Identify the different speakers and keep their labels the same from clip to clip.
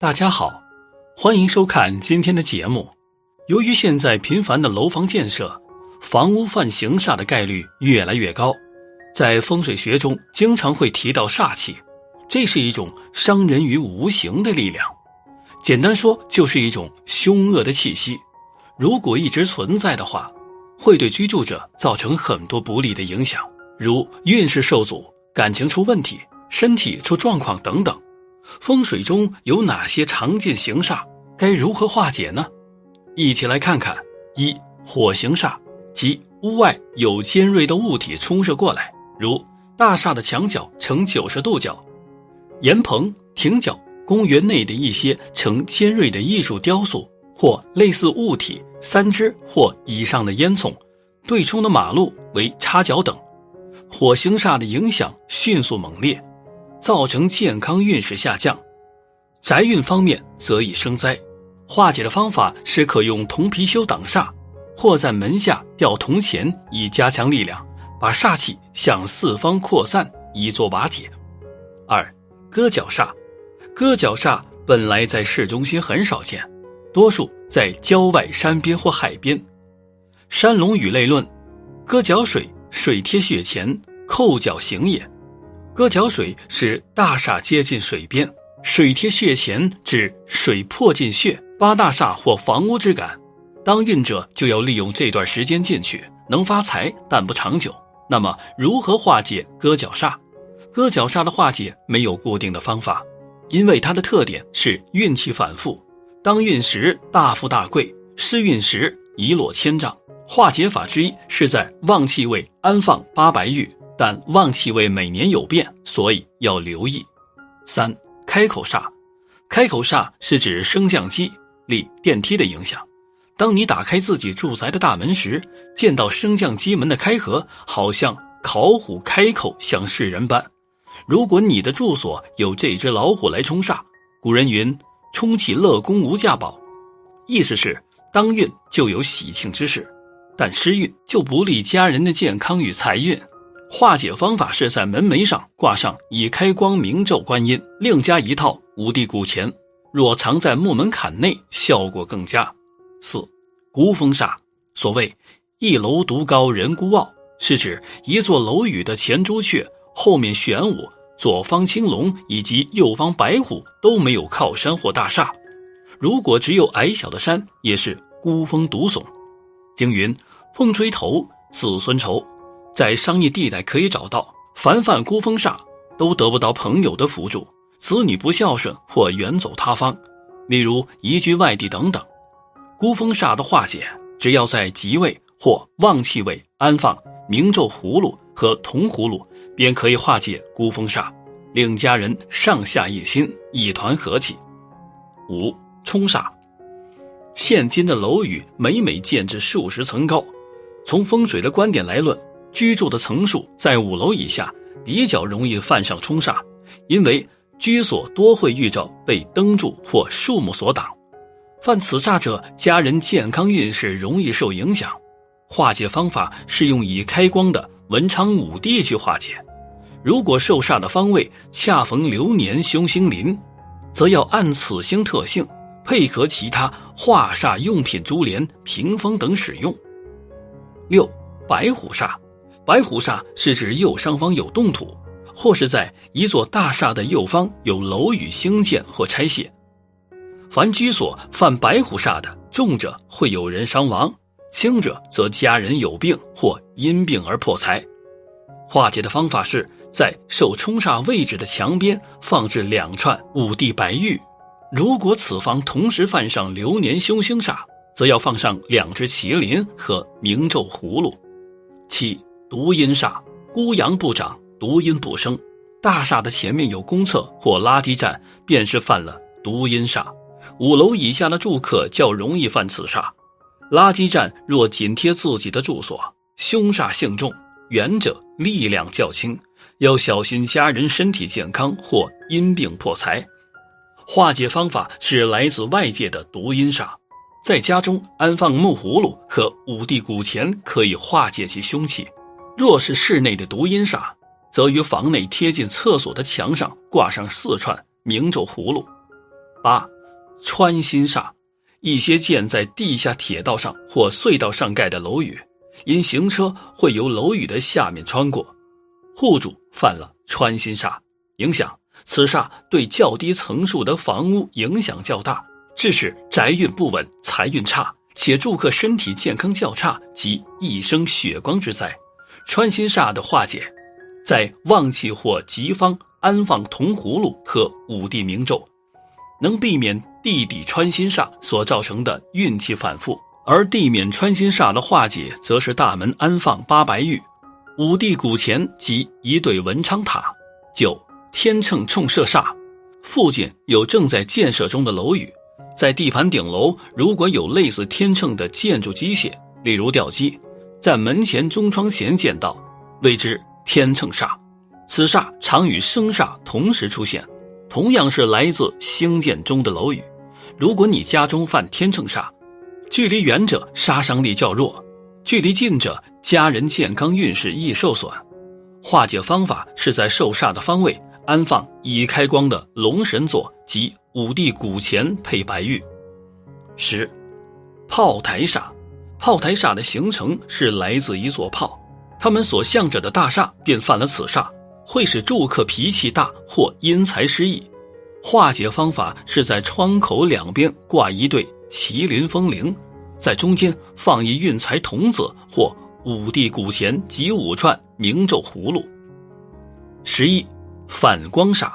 Speaker 1: 大家好，欢迎收看今天的节目。由于现在频繁的楼房建设，房屋犯形煞的概率越来越高。在风水学中，经常会提到煞气，这是一种伤人于无形的力量。简单说，就是一种凶恶的气息。如果一直存在的话，会对居住者造成很多不利的影响，如运势受阻、感情出问题、身体出状况等等。风水中有哪些常见形煞？该如何化解呢？一起来看看：一、火形煞，即屋外有尖锐的物体冲射过来，如大厦的墙角呈九十度角、檐棚、亭角、公园内的一些呈尖锐的艺术雕塑或类似物体三只或以上的烟囱，对冲的马路为插角等。火形煞的影响迅速猛烈。造成健康运势下降，宅运方面则易生灾。化解的方法是可用铜貔貅挡煞，或在门下吊铜钱以加强力量，把煞气向四方扩散，以作瓦解。二，割角煞，割角煞本来在市中心很少见，多数在郊外山边或海边。《山龙雨类论》：割角水，水贴血前，扣角行也。割角水是大厦接近水边，水贴血前指水迫进穴，八大厦或房屋之感。当运者就要利用这段时间进去，能发财但不长久。那么如何化解割角煞？割角煞的化解没有固定的方法，因为它的特点是运气反复，当运时大富大贵，失运时一落千丈。化解法之一是在旺气位安放八白玉。但旺气位每年有变，所以要留意。三开口煞，开口煞是指升降机、立电梯的影响。当你打开自己住宅的大门时，见到升降机门的开合，好像烤虎开口向世人般。如果你的住所有这只老虎来冲煞，古人云“冲起乐宫无价宝”，意思是当运就有喜庆之事，但失运就不利家人的健康与财运。化解方法是在门楣上挂上已开光明咒观音，另加一套五帝古钱，若藏在木门槛内，效果更佳。四，孤峰煞，所谓一楼独高人孤傲，是指一座楼宇的前朱雀、后面玄武、左方青龙以及右方白虎都没有靠山或大厦。如果只有矮小的山，也是孤峰独耸。经云：风吹头，子孙愁。在商业地带可以找到，凡犯孤峰煞，都得不到朋友的辅助，子女不孝顺或远走他方，例如移居外地等等。孤峰煞的化解，只要在吉位或旺气位安放明咒葫芦和铜葫芦，便可以化解孤峰煞，令家人上下一心，一团和气。五冲煞，现今的楼宇每每建至数十层高，从风水的观点来论。居住的层数在五楼以下，比较容易犯上冲煞，因为居所多会遇着被灯柱或树木所挡。犯此煞者，家人健康运势容易受影响。化解方法是用已开光的文昌五帝去化解。如果受煞的方位恰逢流年凶星临，则要按此星特性，配合其他化煞用品珠帘、屏风等使用。六白虎煞。白虎煞是指右上方有动土，或是在一座大厦的右方有楼宇兴建或拆卸。凡居所犯白虎煞的，重者会有人伤亡，轻者则家人有病或因病而破财。化解的方法是在受冲煞位置的墙边放置两串五帝白玉。如果此方同时犯上流年凶星煞，则要放上两只麒麟和明咒葫芦。七。独阴煞，孤阳不长，独阴不生。大厦的前面有公厕或垃圾站，便是犯了独阴煞。五楼以下的住客较容易犯此煞。垃圾站若紧贴自己的住所，凶煞性重；远者力量较轻，要小心家人身体健康或因病破财。化解方法是来自外界的毒阴煞，在家中安放木葫芦和五帝古钱，可以化解其凶气。若是室内的独阴煞，则于房内贴近厕所的墙上挂上四串明咒葫芦。八，穿心煞，一些建在地下铁道上或隧道上盖的楼宇，因行车会由楼宇的下面穿过，户主犯了穿心煞，影响此煞对较低层数的房屋影响较大，致使宅运不稳、财运差，且住客身体健康较差及一生血光之灾。穿心煞的化解，在旺气或吉方安放铜葫芦和五帝明咒。能避免地底穿心煞所造成的运气反复，而地面穿心煞的化解，则是大门安放八白玉、五帝古钱及一对文昌塔。九天秤冲射煞，附近有正在建设中的楼宇，在地盘顶楼如果有类似天秤的建筑机械，例如吊机，在门前中窗前见到，谓之天秤煞。此煞常与生煞同时出现。同样是来自兴建中的楼宇，如果你家中犯天秤煞，距离远者杀伤力较弱，距离近者家人健康运势易受损。化解方法是在受煞的方位安放已开光的龙神座及五帝古钱配白玉。十，炮台煞，炮台煞的形成是来自一座炮，他们所向着的大厦便犯了此煞。会使住客脾气大或因财失意，化解方法是在窗口两边挂一对麒麟风铃，在中间放一运财童子或五帝古钱及五串明咒葫芦。十一，反光煞，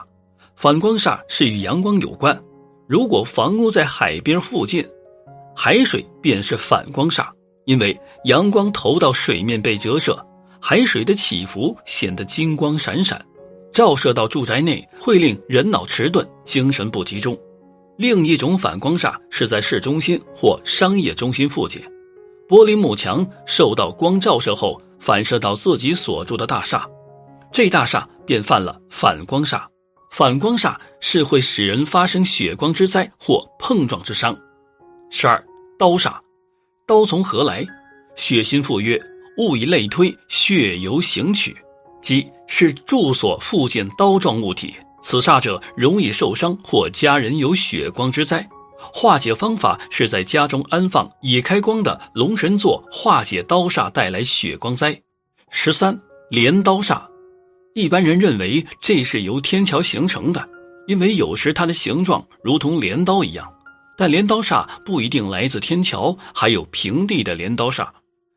Speaker 1: 反光煞是与阳光有关，如果房屋在海边附近，海水便是反光煞，因为阳光投到水面被折射。海水的起伏显得金光闪闪，照射到住宅内会令人脑迟钝、精神不集中。另一种反光煞是在市中心或商业中心附近，玻璃幕墙受到光照射后反射到自己所住的大厦，这大厦便犯了反光煞。反光煞是会使人发生血光之灾或碰撞之伤。十二刀煞，刀从何来？血心赴约。物以类推，血由行取，即是住所附近刀状物体，此煞者容易受伤或家人有血光之灾。化解方法是在家中安放已开光的龙神座，化解刀煞带来血光灾。十三镰刀煞，一般人认为这是由天桥形成的，因为有时它的形状如同镰刀一样。但镰刀煞不一定来自天桥，还有平地的镰刀煞。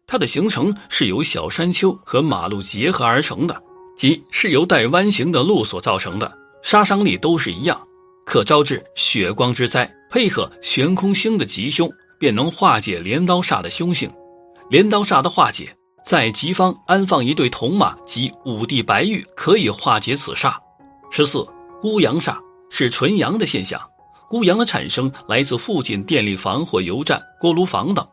Speaker 1: 它的形成是由小山丘和马路结合而成的，即是由带弯形的路所造成的，杀伤力都是一样，可招致血光之灾。配合悬空星的吉凶，便能化解镰刀煞的凶性。镰刀煞的化解，在吉方安放一对铜马及五帝白玉，可以化解此煞。十四孤阳煞是纯阳的现象，孤阳的产生来自附近电力房或油站、锅炉房等。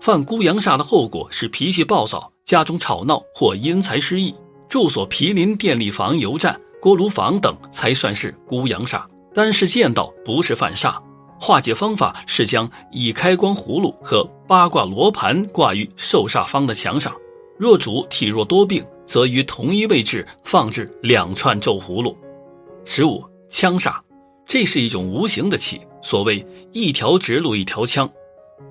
Speaker 1: 犯孤阳煞的后果是脾气暴躁、家中吵闹或因财失意。住所毗邻电力房、油站、锅炉房等才算是孤阳煞。单是见到不是犯煞。化解方法是将已开光葫芦和八卦罗盘挂于受煞方的墙上。若主体弱多病，则于同一位置放置两串咒葫芦。十五枪煞，这是一种无形的气，所谓一条直路一条枪。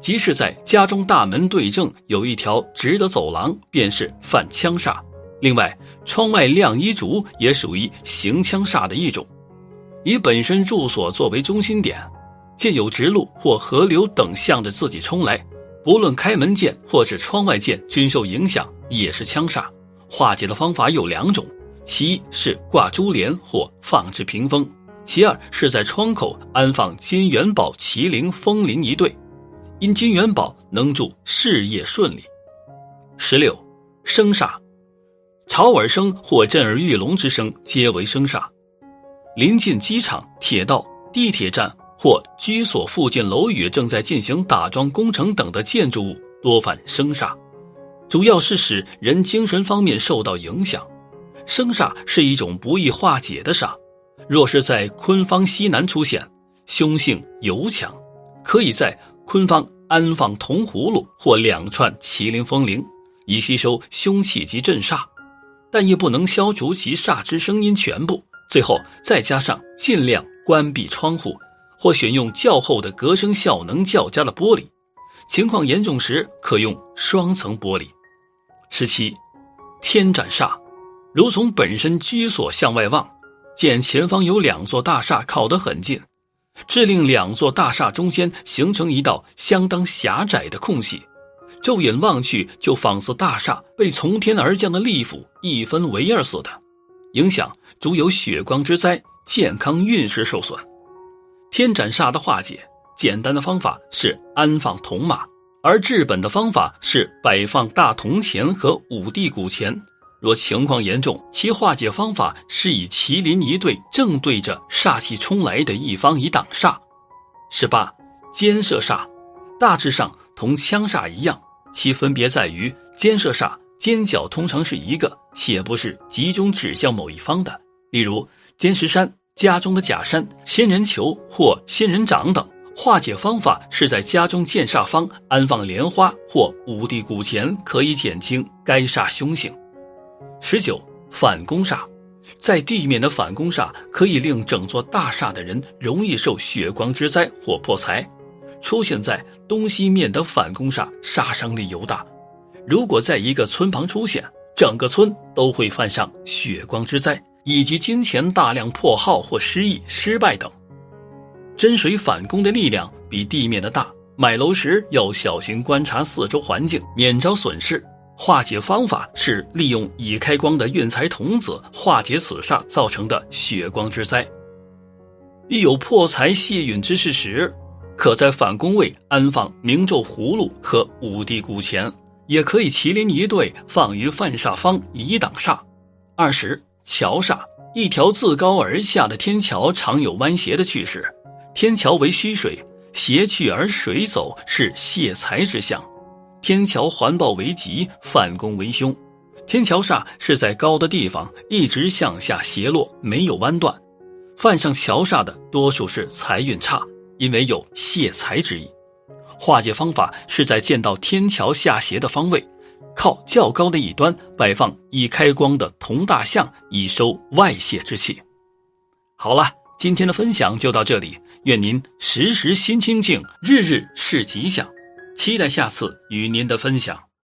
Speaker 1: 即是在家中大门对正有一条直的走廊，便是犯枪煞。另外，窗外晾衣竹也属于行枪煞的一种。以本身住所作为中心点，见有直路或河流等向着自己冲来，不论开门见或是窗外见均受影响，也是枪煞。化解的方法有两种：其一是挂珠帘或放置屏风；其二是在窗口安放金元宝、麒麟、风铃一对。因金元宝能助事业顺利。十六生煞，吵耳声或震耳欲聋之声，皆为生煞。临近机场、铁道、地铁站或居所附近楼宇正在进行打桩工程等的建筑物，多犯生煞，主要是使人精神方面受到影响。生煞是一种不易化解的煞，若是在坤方西南出现，凶性尤强，可以在。坤方安放铜葫芦或两串麒麟风铃，以吸收凶气及镇煞，但亦不能消除其煞之声音全部。最后再加上尽量关闭窗户，或选用较厚的隔声效能较佳的玻璃，情况严重时可用双层玻璃。十七，天斩煞，如从本身居所向外望，见前方有两座大厦靠得很近，致令两座大厦中间形成一道相当狭窄的空隙，骤眼望去就仿似大厦被从天而降的利斧一分为二似的，影响足有血光之灾，健康运势受损。天斩煞的化解，简单的方法是安放铜马，而治本的方法是摆放大铜钱和五帝古钱。若情况严重，其化解方法是以麒麟一对正对着煞气冲来的一方以挡煞。十八，尖射煞，大致上同枪煞一样，其分别在于尖射煞尖角通常是一个，且不是集中指向某一方的，例如尖石山。家中的假山、仙人球或仙人掌等，化解方法是在家中见煞方安放莲花或五帝古钱，可以减轻该煞凶性。十九反攻煞，在地面的反攻煞可以令整座大厦的人容易受血光之灾或破财。出现在东西面的反攻煞，杀伤力尤大。如果在一个村旁出现，整个村都会犯上血光之灾。以及金钱大量破耗或失意、失败等，真水反攻的力量比地面的大。买楼时要小心观察四周环境，免遭损失。化解方法是利用已开光的运财童子化解此煞造成的血光之灾。一有破财泄运之事时，可在反宫位安放明咒葫芦和五帝古钱，也可以麒麟一对放于犯煞方以挡煞。二十。桥煞，一条自高而下的天桥常有弯斜的趋势。天桥为虚水，斜去而水走，是泄财之象。天桥环抱为吉，犯宫为凶。天桥煞是在高的地方一直向下斜落，没有弯断。犯上桥煞的多数是财运差，因为有泄财之意。化解方法是在见到天桥下斜的方位。靠较高的一端摆放已开光的铜大象，以收外泄之气。好了，今天的分享就到这里，愿您时时心清静，日日是吉祥。期待下次与您的分享。